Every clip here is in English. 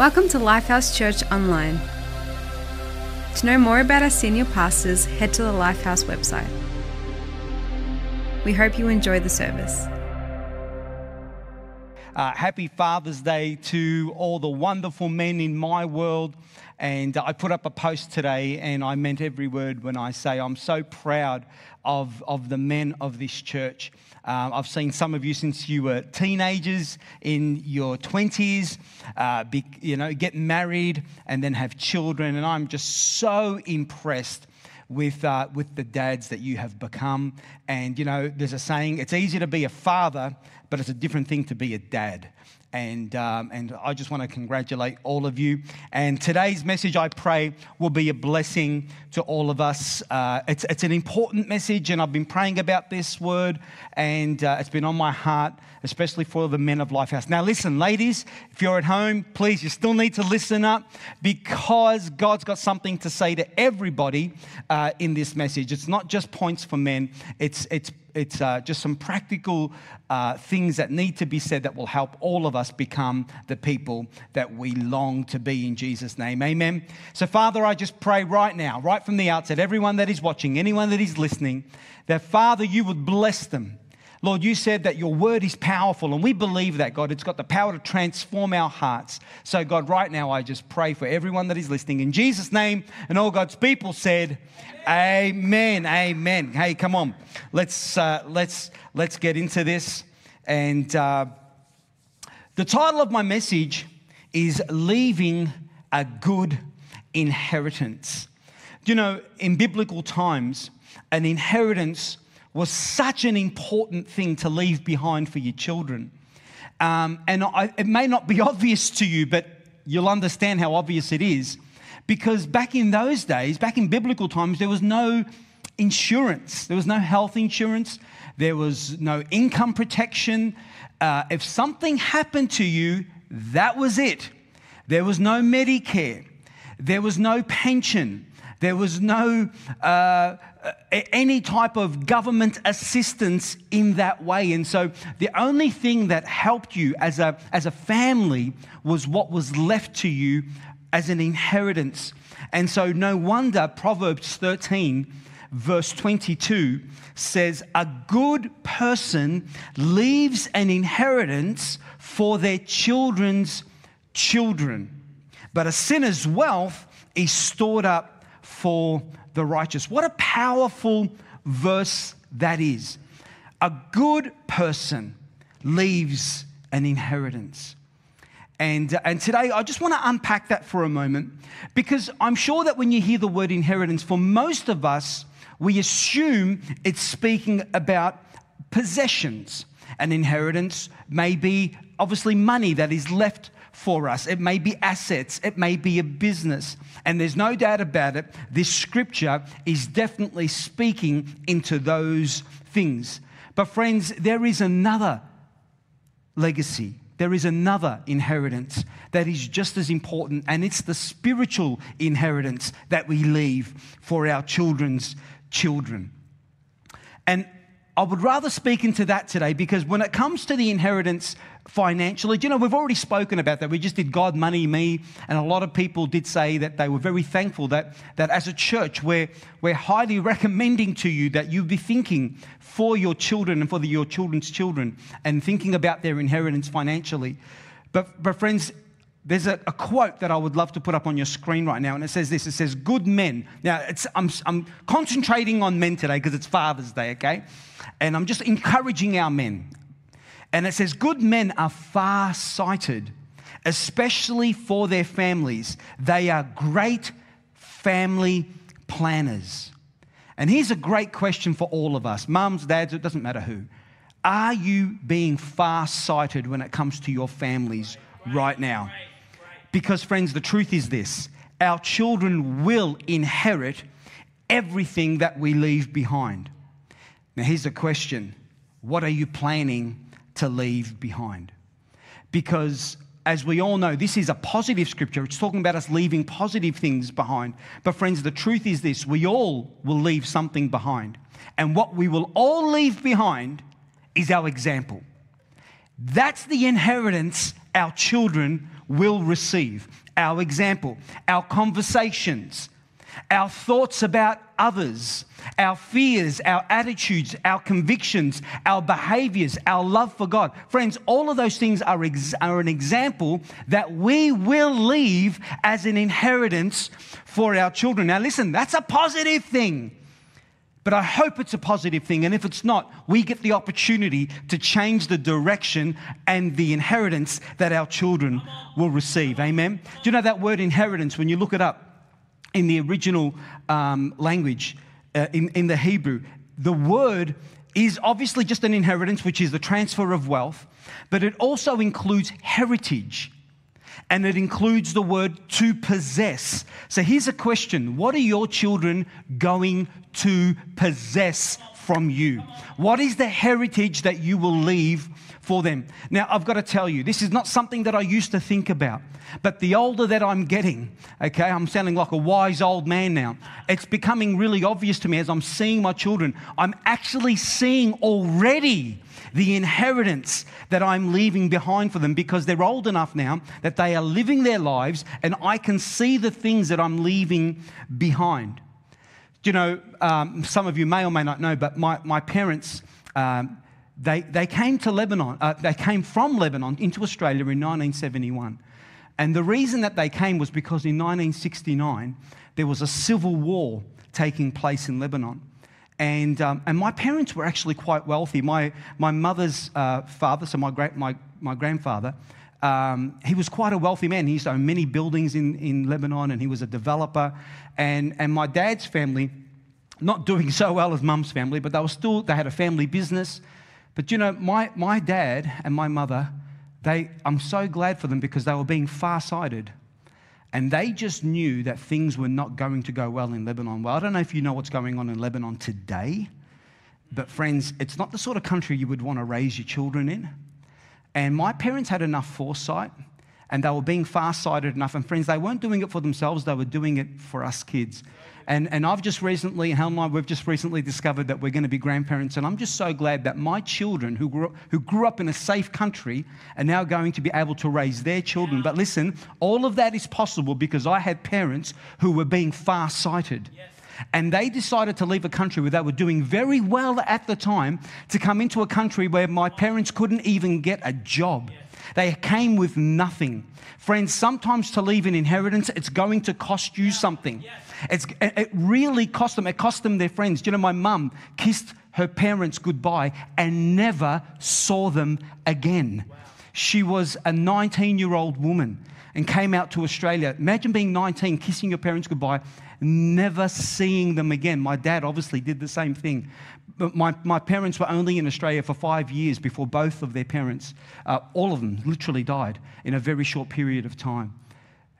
Welcome to Lifehouse Church Online. To know more about our senior pastors, head to the Lifehouse website. We hope you enjoy the service. Uh, happy Father's Day to all the wonderful men in my world. And I put up a post today, and I meant every word when I say I'm so proud of, of the men of this church. Um, I've seen some of you since you were teenagers, in your 20s, uh, be, you know, get married and then have children. And I'm just so impressed with, uh, with the dads that you have become. And, you know, there's a saying it's easy to be a father, but it's a different thing to be a dad. And, um, and I just want to congratulate all of you. And today's message, I pray, will be a blessing to all of us. Uh, it's, it's an important message, and I've been praying about this word, and uh, it's been on my heart, especially for the men of Lifehouse. Now, listen, ladies, if you're at home, please, you still need to listen up because God's got something to say to everybody uh, in this message. It's not just points for men, it's, it's it's uh, just some practical uh, things that need to be said that will help all of us become the people that we long to be in Jesus' name. Amen. So, Father, I just pray right now, right from the outset, everyone that is watching, anyone that is listening, that Father, you would bless them. Lord, you said that your word is powerful, and we believe that, God. It's got the power to transform our hearts. So, God, right now, I just pray for everyone that is listening in Jesus' name. And all God's people said, Amen. Amen. Hey, come on. Let's, uh, let's, let's get into this. And uh, the title of my message is Leaving a Good Inheritance. You know, in biblical times, an inheritance was such an important thing to leave behind for your children. Um, and I, it may not be obvious to you, but you'll understand how obvious it is because back in those days, back in biblical times, there was no insurance, there was no health insurance, there was no income protection. Uh, if something happened to you, that was it. There was no Medicare, there was no pension, there was no uh, any type of government assistance in that way. And so the only thing that helped you as a, as a family was what was left to you as an inheritance. And so, no wonder Proverbs 13, verse 22 says, A good person leaves an inheritance for their children's children, but a sinner's wealth is stored up for the righteous. What a powerful verse that is. A good person leaves an inheritance. And, uh, and today, I just want to unpack that for a moment because I'm sure that when you hear the word inheritance, for most of us, we assume it's speaking about possessions. An inheritance may be obviously money that is left for us, it may be assets, it may be a business. And there's no doubt about it, this scripture is definitely speaking into those things. But, friends, there is another legacy there is another inheritance that is just as important, and it's the spiritual inheritance that we leave for our children's children. And I would rather speak into that today because when it comes to the inheritance financially, Do you know, we've already spoken about that. We just did God, Money, Me, and a lot of people did say that they were very thankful that, that as a church, we're, we're highly recommending to you that you be thinking for your children and for the, your children's children and thinking about their inheritance financially. But, but friends, there's a, a, quote that I would love to put up on your screen right now, and it says this it says, Good men. Now, I'm, I'm concentrating on men today because it's Father's Day, okay? And I'm just encouraging our men. And it says, Good men are far sighted, especially for their families. They are great family planners. And here's a great question for all of us mums, dads, it doesn't matter who. Are you being far sighted when it comes to your families right now? Because, friends, the truth is this our children will inherit everything that we leave behind. Now, here's a question What are you planning to leave behind? Because, as we all know, this is a positive scripture. It's talking about us leaving positive things behind. But, friends, the truth is this we all will leave something behind. And what we will all leave behind is our example. That's the inheritance our children will receive. Our example, our conversations, our thoughts about others, our fears, our attitudes, our convictions, our behaviors, our love for God. Friends, all of those things are, ex- are an example that we will leave as an inheritance for our children. Now, listen, that's a positive thing. But I hope it's a positive thing. And if it's not, we get the opportunity to change the direction and the inheritance that our children will receive. Amen. Do you know that word inheritance, when you look it up in the original um, language, uh, in, in the Hebrew, the word is obviously just an inheritance, which is the transfer of wealth, but it also includes heritage and it includes the word to possess. So here's a question What are your children going to possess from you? What is the heritage that you will leave for them? Now, I've got to tell you, this is not something that I used to think about, but the older that I'm getting, okay, I'm sounding like a wise old man now. It's becoming really obvious to me as I'm seeing my children. I'm actually seeing already the inheritance that I'm leaving behind for them because they're old enough now that they are living their lives and I can see the things that I'm leaving behind. Do you know, um, some of you may or may not know, but my, my parents, um, they, they came to Lebanon, uh, they came from Lebanon into Australia in 1971. And the reason that they came was because in 1969, there was a civil war taking place in Lebanon. And, um, and my parents were actually quite wealthy. My, my mother's uh, father, so my, great, my, my grandfather, um, he was quite a wealthy man. He used to own many buildings in, in Lebanon and he was a developer. And, and my dad's family, not doing so well as mum's family, but they were still, they had a family business. But you know, my, my dad and my mother, they, I'm so glad for them because they were being far-sighted. And they just knew that things were not going to go well in Lebanon. Well, I don't know if you know what's going on in Lebanon today, but friends, it's not the sort of country you would want to raise your children in. And my parents had enough foresight and they were being far-sighted enough. And friends, they weren't doing it for themselves, they were doing it for us kids. And, and I've just recently, Helen and I, we've just recently discovered that we're going to be grandparents. And I'm just so glad that my children who grew, who grew up in a safe country are now going to be able to raise their children. But listen, all of that is possible because I had parents who were being far sighted. Yes. And they decided to leave a country where they were doing very well at the time to come into a country where my parents couldn't even get a job. Yes. They came with nothing. Friends, sometimes to leave an inheritance, it's going to cost you something. It's, it really cost them. It cost them their friends. Do you know, my mum kissed her parents goodbye and never saw them again. Wow. She was a 19 year old woman and came out to Australia. Imagine being 19, kissing your parents goodbye, never seeing them again. My dad obviously did the same thing. But my, my parents were only in Australia for five years before both of their parents, uh, all of them, literally died in a very short period of time.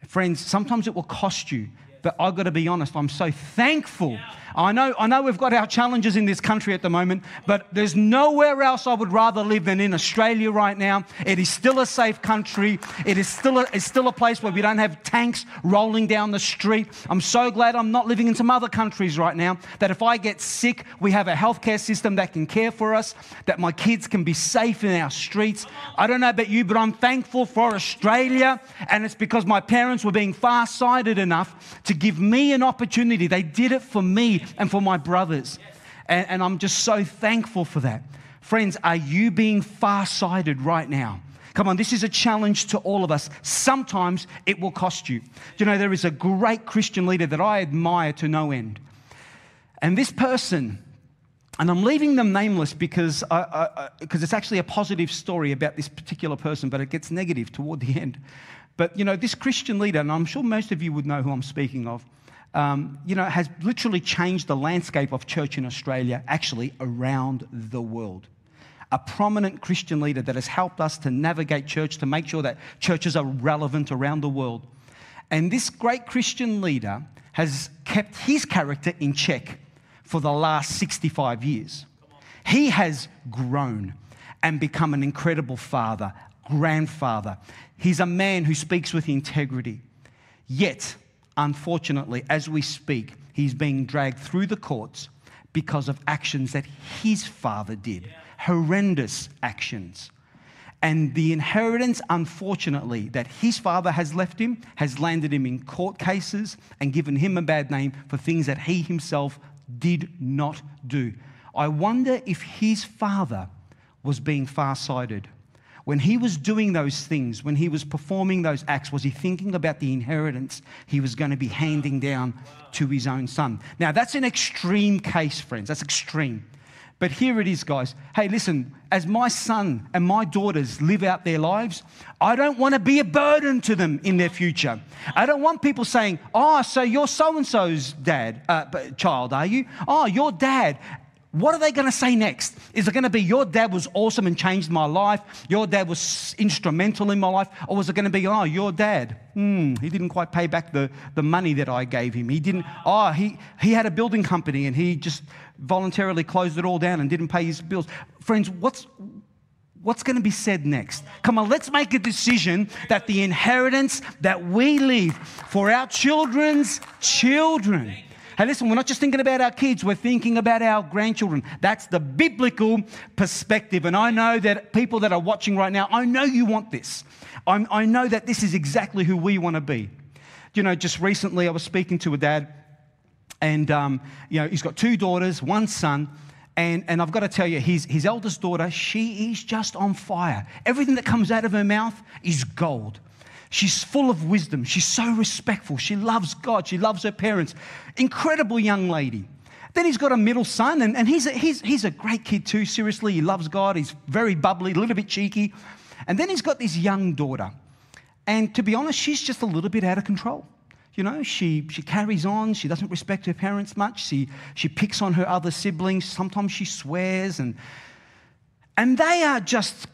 Friends, sometimes it will cost you but I've got to be honest, I'm so thankful. I know, I know we've got our challenges in this country at the moment, but there's nowhere else I would rather live than in Australia right now. It is still a safe country. It is still a, it's still a place where we don't have tanks rolling down the street. I'm so glad I'm not living in some other countries right now, that if I get sick, we have a healthcare system that can care for us, that my kids can be safe in our streets. I don't know about you, but I'm thankful for Australia, and it's because my parents were being far sighted enough to give me an opportunity. They did it for me and for my brothers. And, and I'm just so thankful for that. Friends, are you being far sighted right now? Come on, this is a challenge to all of us. Sometimes it will cost you. You know, there is a great Christian leader that I admire to no end. And this person, and I'm leaving them nameless because, I, I, because it's actually a positive story about this particular person, but it gets negative toward the end. But, you know, this Christian leader, and I'm sure most of you would know who I'm speaking of, um, you know, has literally changed the landscape of church in Australia, actually around the world. A prominent Christian leader that has helped us to navigate church, to make sure that churches are relevant around the world. And this great Christian leader has kept his character in check for the last 65 years. He has grown and become an incredible father, grandfather. He's a man who speaks with integrity. Yet, unfortunately, as we speak, he's being dragged through the courts because of actions that his father did, horrendous actions. And the inheritance, unfortunately, that his father has left him has landed him in court cases and given him a bad name for things that he himself did not do. I wonder if his father was being far-sighted. When he was doing those things, when he was performing those acts, was he thinking about the inheritance he was going to be handing down to his own son? Now, that's an extreme case, friends. That's extreme. But here it is, guys. Hey, listen, as my son and my daughters live out their lives, I don't want to be a burden to them in their future. I don't want people saying, Oh, so you're so and so's dad, uh, child, are you? Oh, your dad. What are they going to say next? Is it going to be, Your dad was awesome and changed my life? Your dad was instrumental in my life? Or was it going to be, Oh, your dad, hmm, he didn't quite pay back the, the money that I gave him. He didn't, oh, he, he had a building company and he just voluntarily closed it all down and didn't pay his bills. Friends, what's, what's going to be said next? Come on, let's make a decision that the inheritance that we leave for our children's children Hey, listen, we're not just thinking about our kids, we're thinking about our grandchildren. That's the biblical perspective. And I know that people that are watching right now, I know you want this. I'm, i know that this is exactly who we want to be. You know, just recently I was speaking to a dad, and, um, you know, he's got two daughters, one son. And, and I've got to tell you, his, his eldest daughter, she is just on fire. Everything that comes out of her mouth is gold. She's full of wisdom. She's so respectful. She loves God. She loves her parents. Incredible young lady. Then he's got a middle son, and, and he's, a, he's, he's a great kid too, seriously. He loves God. He's very bubbly, a little bit cheeky. And then he's got this young daughter. And to be honest, she's just a little bit out of control. You know, she, she carries on. She doesn't respect her parents much. She, she picks on her other siblings. Sometimes she swears. And, and they are just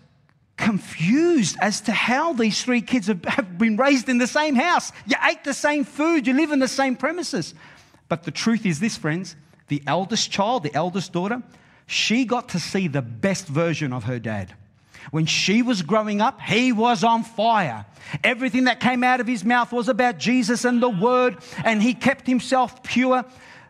confused as to how these three kids have, been raised in the same house. You ate the same food, you live in the same premises. But the truth is this, friends the eldest child, the eldest daughter, she got to see the best version of her dad. When she was growing up, he was on fire. Everything that came out of his mouth was about Jesus and the word, and he kept himself pure.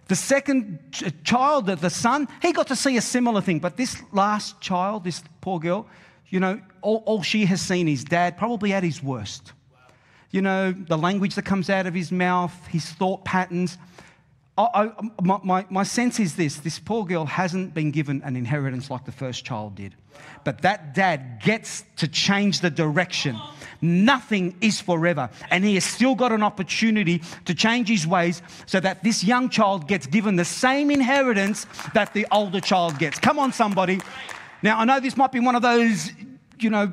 The second child, the son, he got to see a similar thing. But this last child, this poor girl, you know, all, all she has seen is dad probably at his worst. You know, the language that comes out of his mouth, his thought patterns. I, I, my, my, my sense is this this poor girl hasn't been given an inheritance like the first child did. But that dad gets to change the direction. Nothing is forever. And he has still got an opportunity to change his ways so that this young child gets given the same inheritance that the older child gets. Come on, somebody. Now, I know this might be one of those, you know,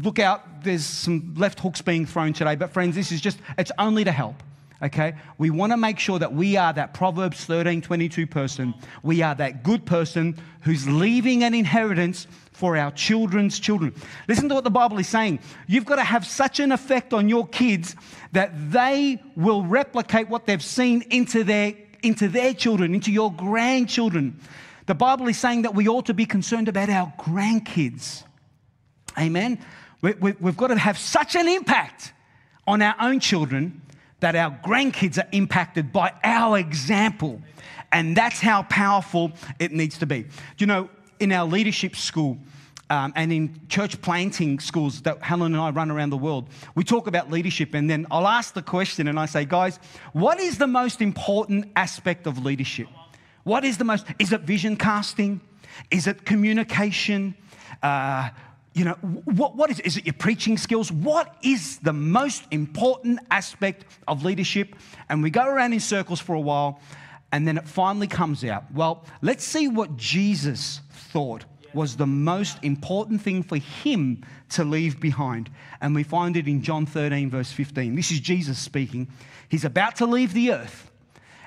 look out, there's some left hooks being thrown today, but friends, this is just, it's only to help. Okay? We want to make sure that we are that Proverbs 13 22 person. We are that good person who's leaving an inheritance for our children's children. Listen to what the Bible is saying. You've got to have such an effect on your kids that they will replicate what they've seen into their, into their children, into your grandchildren. The Bible is saying that we ought to be concerned about our grandkids. Amen. We, have we, got to have such an impact on our own children that our grandkids are impacted by our example. And that's how powerful it needs to be. You know, in our leadership school, um, and in church planting schools that Helen and I run around the world, we talk about leadership. And then I'll ask the question and I say, guys, what is the most important aspect of leadership? What is the most? Is it vision casting? Is it communication? Uh, you know, what, what is it? Is it your preaching skills? What is the most important aspect of leadership? And we go around in circles for a while, and then it finally comes out. Well, let's see what Jesus thought was the most important thing for him to leave behind. And we find it in John 13, verse 15. This is Jesus speaking. He's about to leave the earth.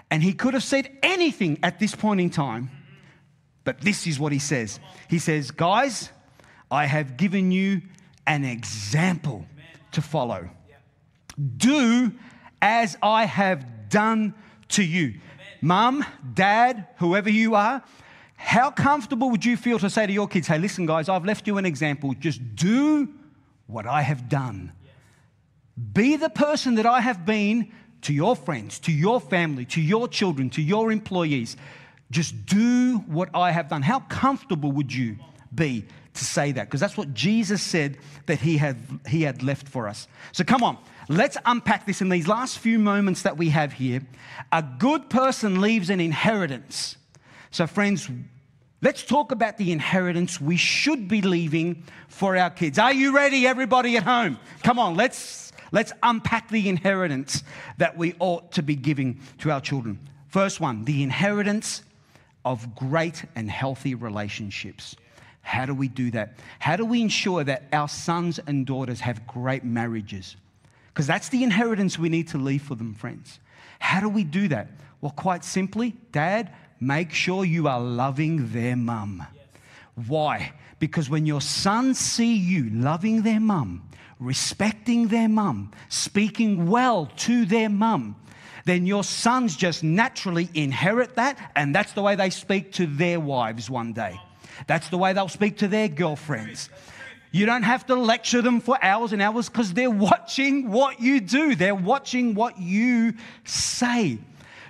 And he could have said anything at this point in time, but this is what he says. He says, Guys, I have given you an example to follow. Do as I have done to you. Mum, dad, whoever you are, how comfortable would you feel to say to your kids, hey, listen, guys, I've left you an example. Just do what I have done. Be the person that I have been to your friends, to your family, to your children, to your employees. Just do what I have done. How comfortable would you be to say that because that's what Jesus said that he had, he had left for us. So come on, let's unpack this in these last few moments that we have here. A good person leaves an inheritance. So, friends, let's talk about the inheritance we should be leaving for our kids. Are you ready, everybody at home? Come on, let's, let's unpack the inheritance that we ought to be giving to our children. First one, the inheritance of great and healthy relationships. How do we do that? How do we ensure that our sons and daughters have great marriages? Because that's the inheritance we need to leave for them, friends. How do we do that? Well, quite simply, dad, make sure you are loving their mum. Why? Because when your sons see you loving their mum, respecting their mum, speaking well to their mum, then your sons just naturally inherit that, and that's the way they speak to their wives one day. That's the way they'll speak to their girlfriends. You don't have to lecture them for hours and hours because they're watching what you do, they're watching what you say.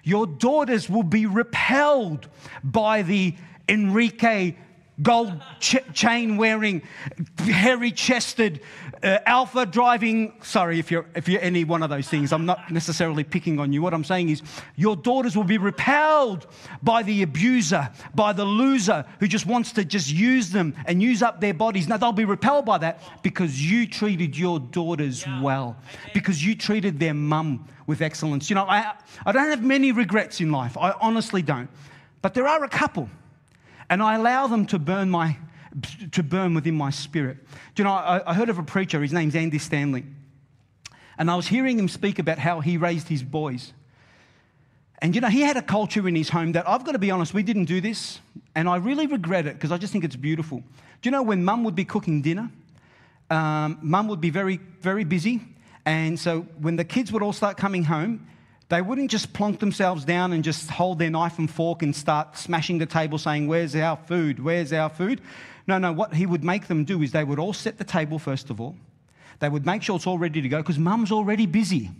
Your daughters will be repelled by the Enrique gold ch- chain wearing, hairy chested, uh, alpha driving. Sorry if you're, if you're any one of those things. I'm not necessarily picking on you. What I'm saying is, your daughters will be repelled by the abuser, by the loser who just wants to just use them and use up their bodies. Now, they'll be repelled by that because you treated your daughters well, because you treated their mum with excellence. You know, I, I don't have many regrets in life. I honestly don't. But there are a couple and I allow them to burn my to burn within my spirit. Do you know, I, I heard of a preacher, his name's Andy Stanley, and I was hearing him speak about how he raised his boys. And you know, he had a culture in his home that I've got to be honest, we didn't do this, and I really regret it because I just think it's beautiful. Do you know when mum would be cooking dinner, um, mum would be very, very busy, and so when the kids would all start coming home, they wouldn't just plonk themselves down and just hold their knife and fork and start smashing the table saying, Where's our food? Where's our food? No, no, what he would make them do is they would all set the table first of all. They would make sure it's all ready to go because mum's already busy.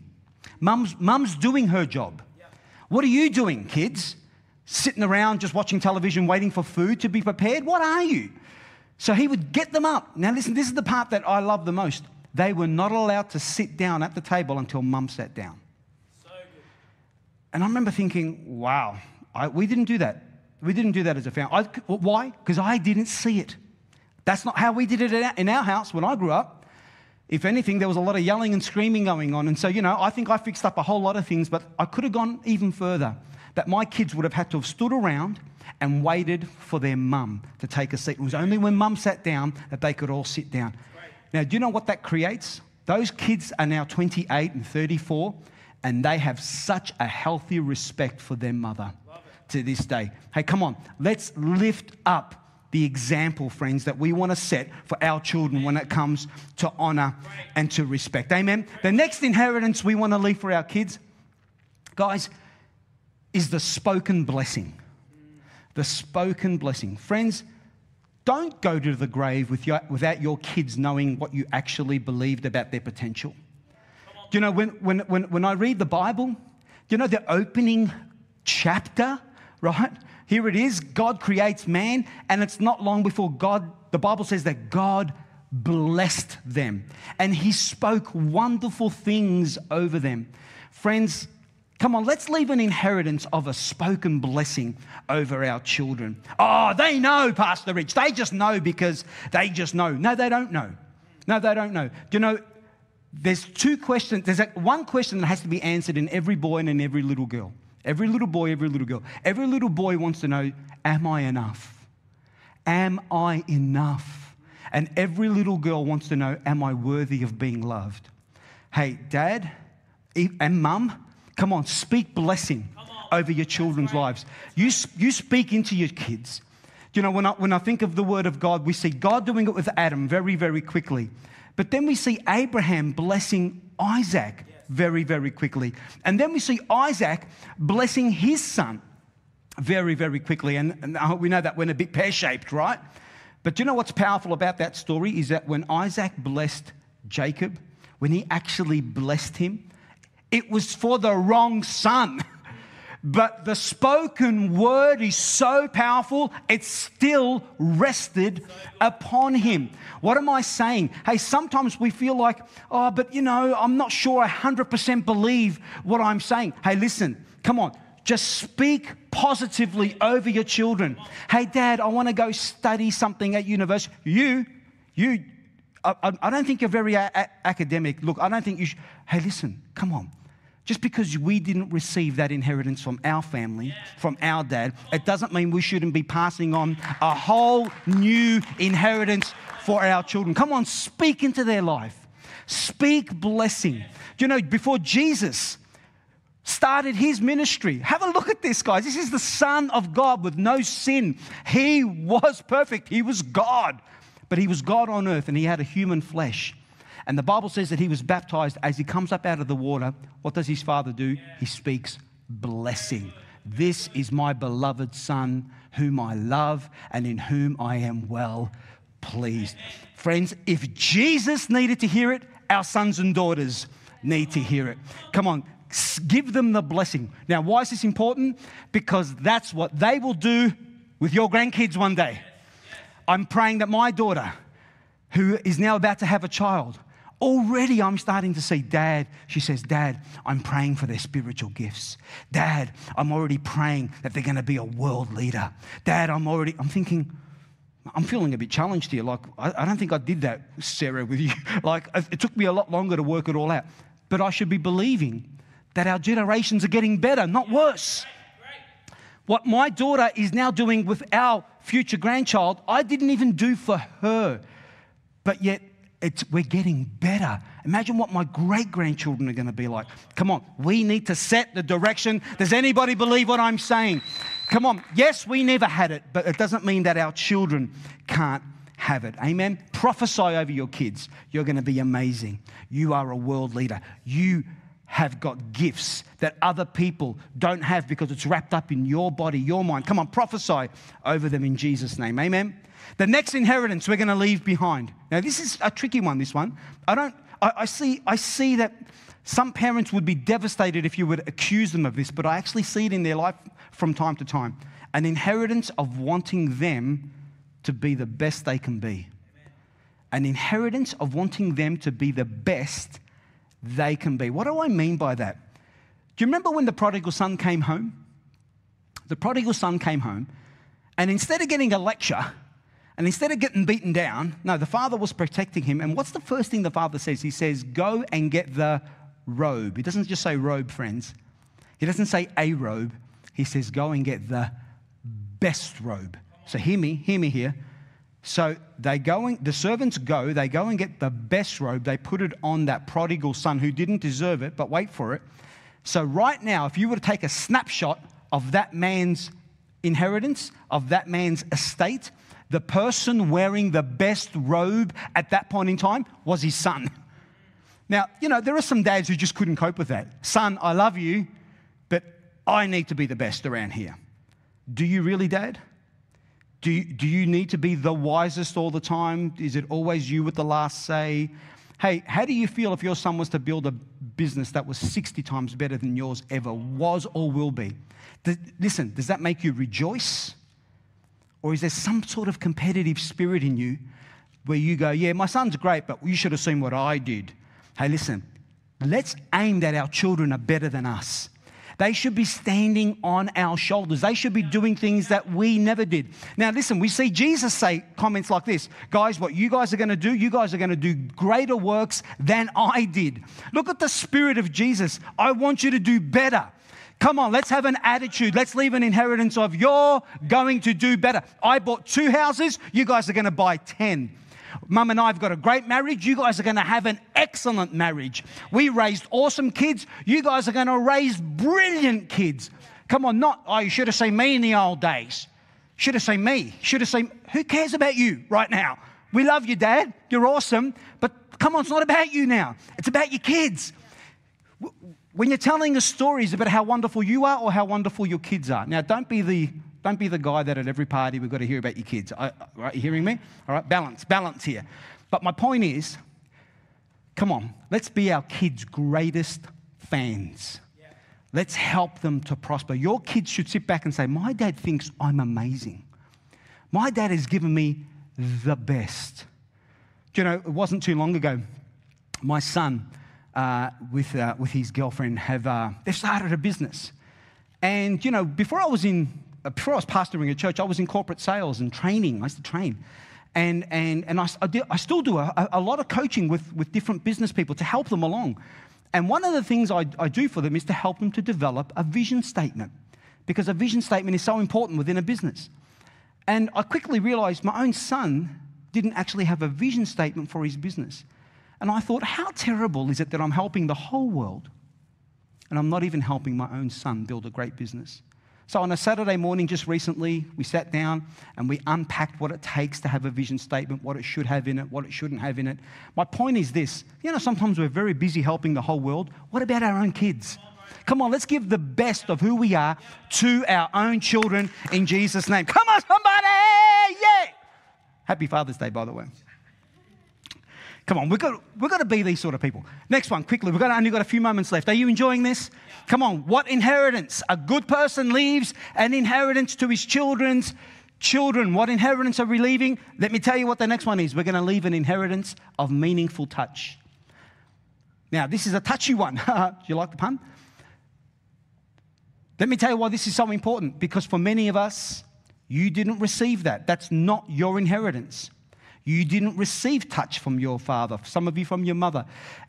Mum's, mum's doing her job. What are you doing, kids? Sitting around just watching television waiting for food to be prepared? What are you? So he would get them up. Now, listen, this is the part that I love the most. They were not allowed to sit down at the table until mum sat down. And I remember thinking, wow, I, we didn't do that. We didn't do that as a family. I, why? Because I didn't see it. That's not how we did it in our house when I grew up. If anything, there was a lot of yelling and screaming going on. And so, you know, I think I fixed up a whole lot of things, but I could have gone even further. That my kids would have had to have stood around and waited for their mum to take a seat. It was only when mum sat down that they could all sit down. Now, do you know what that creates? Those kids are now 28 and 34 and they have such a healthy respect for their mother to this day. Hey, come on, let's lift up the example, friends, that we want to set for our children when it comes to honor and to respect. Amen. The next inheritance we want to leave for our kids, guys, is the spoken blessing. The spoken blessing. Friends, don't go to the grave with your, without your kids knowing what you actually believed about their potential. You know, when, when, when, when I read the Bible, you know the opening chapter, right? Here it is God creates man, and it's not long before God, the Bible says that God blessed them and he spoke wonderful things over them. Friends, come on, let's leave an inheritance of a spoken blessing over our children. Oh, they know, Pastor Rich. They just know because they just know. No, they don't know. No, they don't know. Do you know, there's two questions. There's one question that has to be answered in every boy and in every little girl. Every little boy, every little girl. Every little boy wants to know, Am I enough? Am I enough? And every little girl wants to know, Am I worthy of being loved? Hey, dad and mum, come on, speak blessing over your children's right. lives. You, you speak into your kids. You know, when I, when I think of the word of God, we see God doing it with Adam very, very quickly. But then we see Abraham blessing Isaac very, very quickly. And then we see Isaac blessing his son very, very quickly. And, we know that went a bit pear shaped, right? But do you know what's powerful about that story is that when Isaac blessed Jacob, when he actually blessed him, it was for the wrong son. But the spoken word is so powerful, it still rested upon him. What am I saying? Hey, sometimes we feel like, oh, but you know, I'm not sure I 100% believe what I'm saying. Hey, listen, come on. Just speak positively over your children. Hey, dad, I want to go study something at university. You, you, I, I don't think you're very a- a- academic. Look, I don't think you should. Hey, listen, come on. Just because we didn't receive that inheritance from our family, from our dad, it doesn't mean we shouldn't be passing on a whole new inheritance for our children. Come on, speak into their life. Speak blessing. You know, before Jesus started his ministry, have a look at this, guys. This is the Son of God with no sin. He was perfect, he was God, but he was God on earth and he had a human flesh. And the Bible says that he was baptized as he comes up out of the water. What does his father do? He speaks blessing. This is my beloved Son, whom I love and in whom I am well pleased. Friends, if Jesus needed to hear it, our sons and daughters need to hear it. Come on, give them the blessing. Now, why is this important? Because that's what they will do with your grandkids one day. I'm praying that my daughter, who is now about to have a child, Already, I'm starting to see, Dad, she says, Dad, I'm praying for their spiritual gifts. Dad, I'm already praying that they're going to be a world leader. Dad, I'm already, I'm thinking, I'm feeling a bit challenged here. Like, I, I don't think I did that, Sarah, with you. Like, it took me a lot longer to work it all out. But I should be believing that our generations are getting better, not worse. What my daughter is now doing with our future grandchild, I didn't even do for her. But yet, it's, we're getting better. Imagine what my great grandchildren are going to be like. Come on, we need to set the direction. Does anybody believe what I'm saying? Come on, yes, we never had it, but it doesn't mean that our children can't have it. Amen. Prophesy over your kids. You're going to be amazing. You are a world leader. You have got gifts that other people don't have because it's wrapped up in your body, your mind. Come on, prophesy over them in Jesus' name. Amen. The next inheritance we're going to leave behind. Now, this is a tricky one, this one. I don't, I, I, see, I see that some parents would be devastated if you would accuse them of this, but I actually see it in their life from time to time. An inheritance of wanting them to be the best they can be. An inheritance of wanting them to be the best they can be. What do I mean by that? Do you remember when the prodigal son came home? The prodigal son came home, and instead of getting a lecture, and instead of getting beaten down, no, the father was protecting him. And what's the first thing the father says? He says, Go and get the robe. He doesn't just say robe, friends. He doesn't say a robe. He says, Go and get the best robe. So hear me, hear me here. So they going, the servants go, they go and get the best robe. They put it on that prodigal son who didn't deserve it, but wait for it. So right now, if you were to take a snapshot of that man's inheritance, of that man's estate, the person wearing the best robe at that point in time was his son. Now, you know, there are some dads who just couldn't cope with that. Son, I love you, but I need to be the best around here. Do you really, dad? Do you, do you need to be the wisest all the time? Is it always you with the last say? Hey, how do you feel if your son was to build a business that was 60 times better than yours ever was or will be? listen, does that make you rejoice? Or is there some sort of competitive spirit in you where you go, Yeah, my son's great, but you should have seen what I did? Hey, listen, let's aim that our children are better than us. They should be standing on our shoulders. They should be doing things that we never did. Now, listen, we see Jesus say comments like this Guys, what you guys are going to do, you guys are going to do greater works than I did. Look at the spirit of Jesus. I want you to do better. Come on, let's have an attitude. Let's leave an inheritance of you're going to do better. I bought two houses, you guys are going to buy 10. Mum and I have got a great marriage. You guys are going to have an excellent marriage. We raised awesome kids. You guys are going to raise brilliant kids. Come on, not, oh, you should have seen me in the old days. Should have seen me. Should have seen, who cares about you right now? We love you, Dad. You're awesome. But come on, it's not about you now. It's about your kids when you're telling us stories about how wonderful you are or how wonderful your kids are. Now, don't be the don't be the guy that at every party we've got to hear about your kids. I, right, you hearing me? All right, balance, balance here. But my point is, come on, let's be our kids' greatest fans. Let's help them to prosper. Your kids should sit back and say, My dad thinks I'm amazing. My dad has given me the best. Do you know, it wasn't too long ago, my son, uh, with, uh, with his girlfriend, have uh, they've started a business. And, you know, before I was in, before I was pastoring a church, I was in corporate sales and training. I used to train. And, and, and I, I, I still do a, a lot of coaching with, with different business people to help them along. And one of the things I, I do for them is to help them to develop a vision statement because a vision statement is so important within a business. And I quickly realized my own son didn't actually have a vision statement for his business. And I thought, how terrible is it that I'm helping the whole world and I'm not even helping my own son build a great business? So, on a Saturday morning just recently, we sat down and we unpacked what it takes to have a vision statement, what it should have in it, what it shouldn't have in it. My point is this you know, sometimes we're very busy helping the whole world. What about our own kids? Come on, let's give the best of who we are to our own children in Jesus' name. Come on, somebody! Yeah! Happy Father's Day, by the way. Come on, we've got, we've got to be these sort of people. Next one, quickly. We've got, only got a few moments left. Are you enjoying this? Come on, what inheritance? A good person leaves an inheritance to his children's children. What inheritance are we leaving? Let me tell you what the next one is. We're going to leave an inheritance of meaningful touch. Now, this is a touchy one. Do you like the pun? Let me tell you why this is so important. Because for many of us, you didn't receive that. That's not your inheritance. You didn't receive touch from your father, some of you from your mother.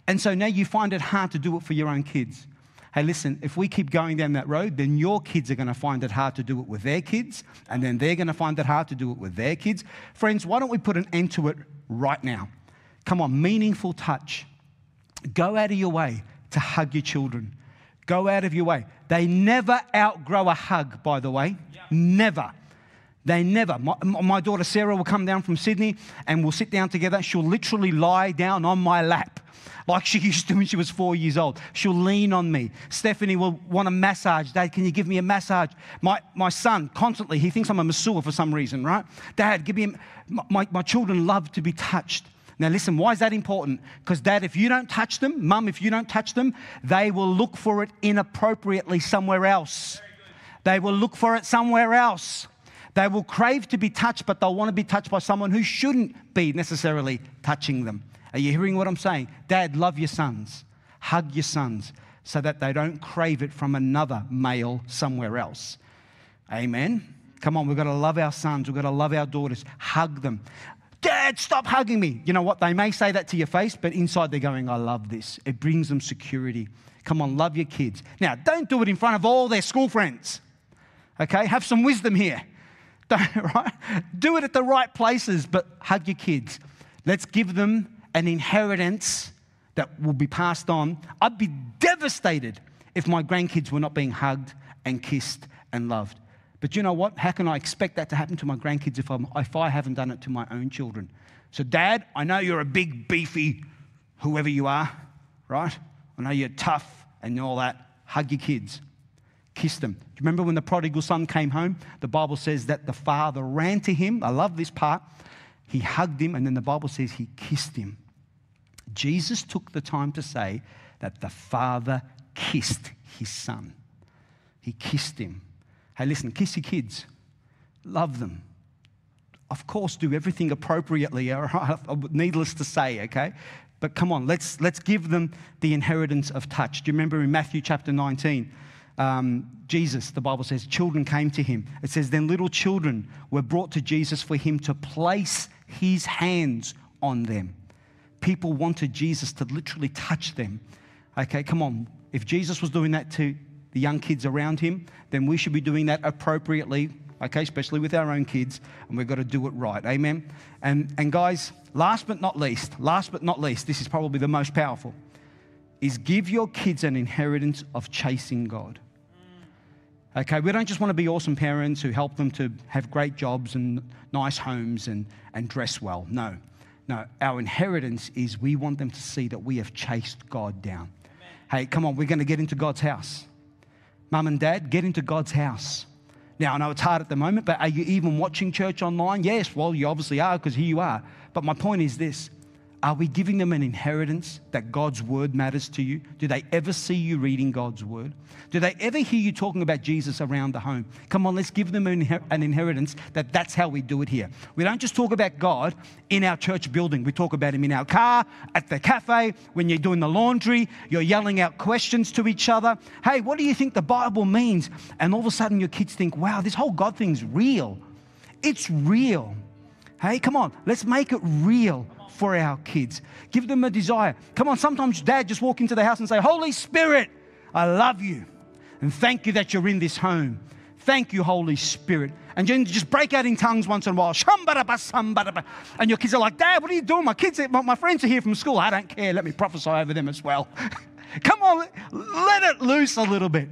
And so now you find it hard to do it for your own kids. Hey, listen, if we keep going down that road, then your kids are going to find it hard to do it with their kids, and then they're going to find it hard to do it with their kids. Friends, why don't we put an end to it right now? Come on, meaningful touch. Go out of your way to hug your children. Go out of your way. They never outgrow a hug, by the way. Yeah. Never. They never. My, my, daughter Sarah will come down from Sydney and we'll sit down together. She'll literally lie down on my lap like she used to when she was four years old. She'll lean on me. Stephanie will want a massage. Dad, can you give me a massage? My, my son, constantly, he thinks I'm a masseur for some reason, right? Dad, give me a, my, my children love to be touched. Now, listen, why is that important? Because, dad, if you don't touch them, mum, if you don't touch them, they will look for it inappropriately somewhere else. They will look for it somewhere else. They will crave to be touched, but they'll want to be touched by someone who shouldn't be necessarily touching them. Are you hearing what I'm saying? Dad, love your sons, hug your sons so that they don't crave it from another male somewhere else. Amen. Come on, we've got to love our sons, we've got to love our daughters, hug them. Dad, stop hugging me. You know what? They may say that to your face, but inside they're going, I love this. It brings them security. Come on, love your kids. Now, don't do it in front of all their school friends. Okay? Have some wisdom here. right? Do it at the right places, but hug your kids. Let's give them an inheritance that will be passed on. I'd be devastated if my grandkids were not being hugged and kissed and loved. But you know what? How can I expect that to happen to my grandkids if, I'm, if I haven't done it to my own children? So, Dad, I know you're a big, beefy, whoever you are, right? I know you're tough and all that. Hug your kids kissed them. Do you remember when the prodigal son came home? The Bible says that the father ran to him. I love this part. He hugged him, and then the Bible says he kissed him. Jesus took the time to say that the father kissed his son. He kissed him. Hey, listen, kiss your kids, love them. Of course, do everything appropriately, needless to say, okay? But come on, let's, let's give them the inheritance of touch. Do you remember in Matthew chapter 19? Um, Jesus, the Bible says, children came to him. It says, then little children were brought to Jesus for him to place his hands on them. People wanted Jesus to literally touch them. Okay, come on. If Jesus was doing that to the young kids around him, then we should be doing that appropriately, okay, especially with our own kids, and we've got to do it right. Amen. And, and guys, last but not least, last but not least, this is probably the most powerful, is give your kids an inheritance of chasing God. Okay, we don't just want to be awesome parents who help them to have great jobs and nice homes and, and dress well. No, no. Our inheritance is we want them to see that we have chased God down. Amen. Hey, come on, we're going to get into God's house. Mum and dad, get into God's house. Now, I know it's hard at the moment, but are you even watching church online? Yes, well, you obviously are because here you are. But my point is this Are we giving them an inheritance that God's word matters to you? Do they ever see you reading God's word? Do they ever hear you talking about Jesus around the home? Come on, let's give them an inheritance that that's how we do it here. We don't just talk about God in our church building. We talk about him in our car, at the cafe, when you're doing the laundry, you're yelling out questions to each other. Hey, what do you think the Bible means? And all of a sudden your kids think, wow, this whole God thing's real. It's real. Hey, come on, let's make it real for our kids. Give them a desire. Come on, sometimes dad just walk into the house and say, Holy Spirit, I love you. And thank you that you're in this home. Thank you, Holy Spirit. And then just break out in tongues once in a while. And your kids are like, Dad, what are you doing? My kids, my friends are here from school. I don't care. Let me prophesy over them as well. Come on, let it loose a little bit.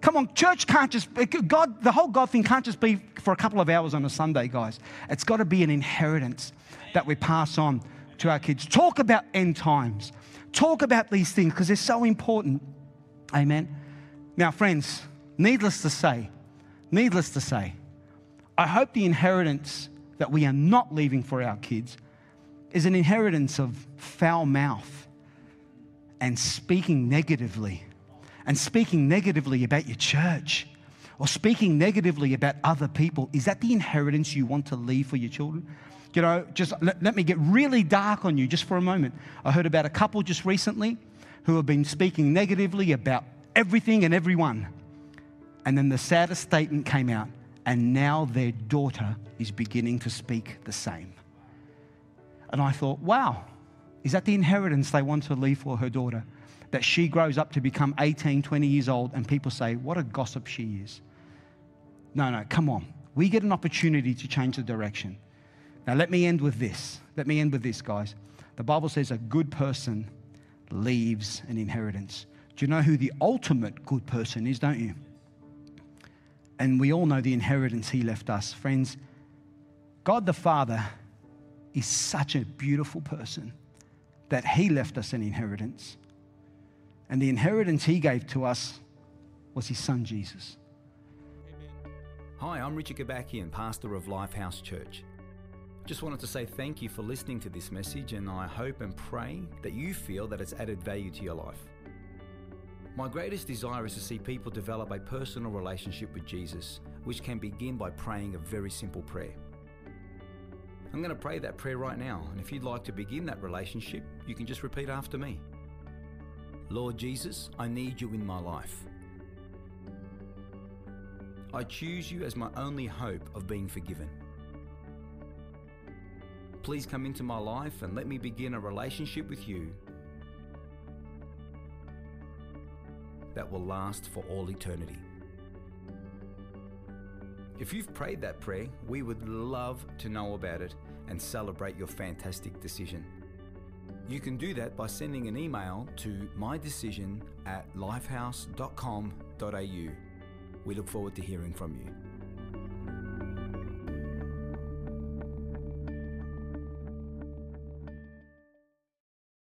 Come on, church can't just, God, the whole God thing can't just be for a couple of hours on a Sunday, guys. It's got to be an inheritance that we pass on to our kids. Talk about end times. Talk about these things because they're so important. Amen. Now, friends, needless to say, needless to say, I hope the inheritance that we are not leaving for our kids is an inheritance of foul mouth and speaking negatively and speaking negatively about your church or speaking negatively about other people. Is that the inheritance you want to leave for your children? You know, just let, let me get really dark on you just for a moment. I heard about a couple just recently who have been speaking negatively about everything and everyone. And then the saddest statement came out, and now their daughter is beginning to speak the same. And I thought, wow, is that the inheritance they want to leave for her daughter? That she grows up to become 18, 20 years old, and people say, what a gossip she is. No, no, come on. We get an opportunity to change the direction. Now, let me end with this. Let me end with this, guys. The Bible says a good person leaves an inheritance. Do you know who the ultimate good person is, don't you? And we all know the inheritance he left us. Friends, God the Father is such a beautiful person that he left us an inheritance. And the inheritance he gave to us was his son Jesus. Hi, I'm Richard Kobakian, pastor of Lifehouse Church. Just wanted to say thank you for listening to this message, and I hope and pray that you feel that it's added value to your life. My greatest desire is to see people develop a personal relationship with Jesus, which can begin by praying a very simple prayer. I'm going to pray that prayer right now, and if you'd like to begin that relationship, you can just repeat after me. Lord Jesus, I need you in my life. I choose you as my only hope of being forgiven. Please come into my life and let me begin a relationship with you that will last for all eternity. If you've prayed that prayer, we would love to know about it and celebrate your fantastic decision. You can do that by sending an email to mydecision at lifehouse.com.au. We look forward to hearing from you.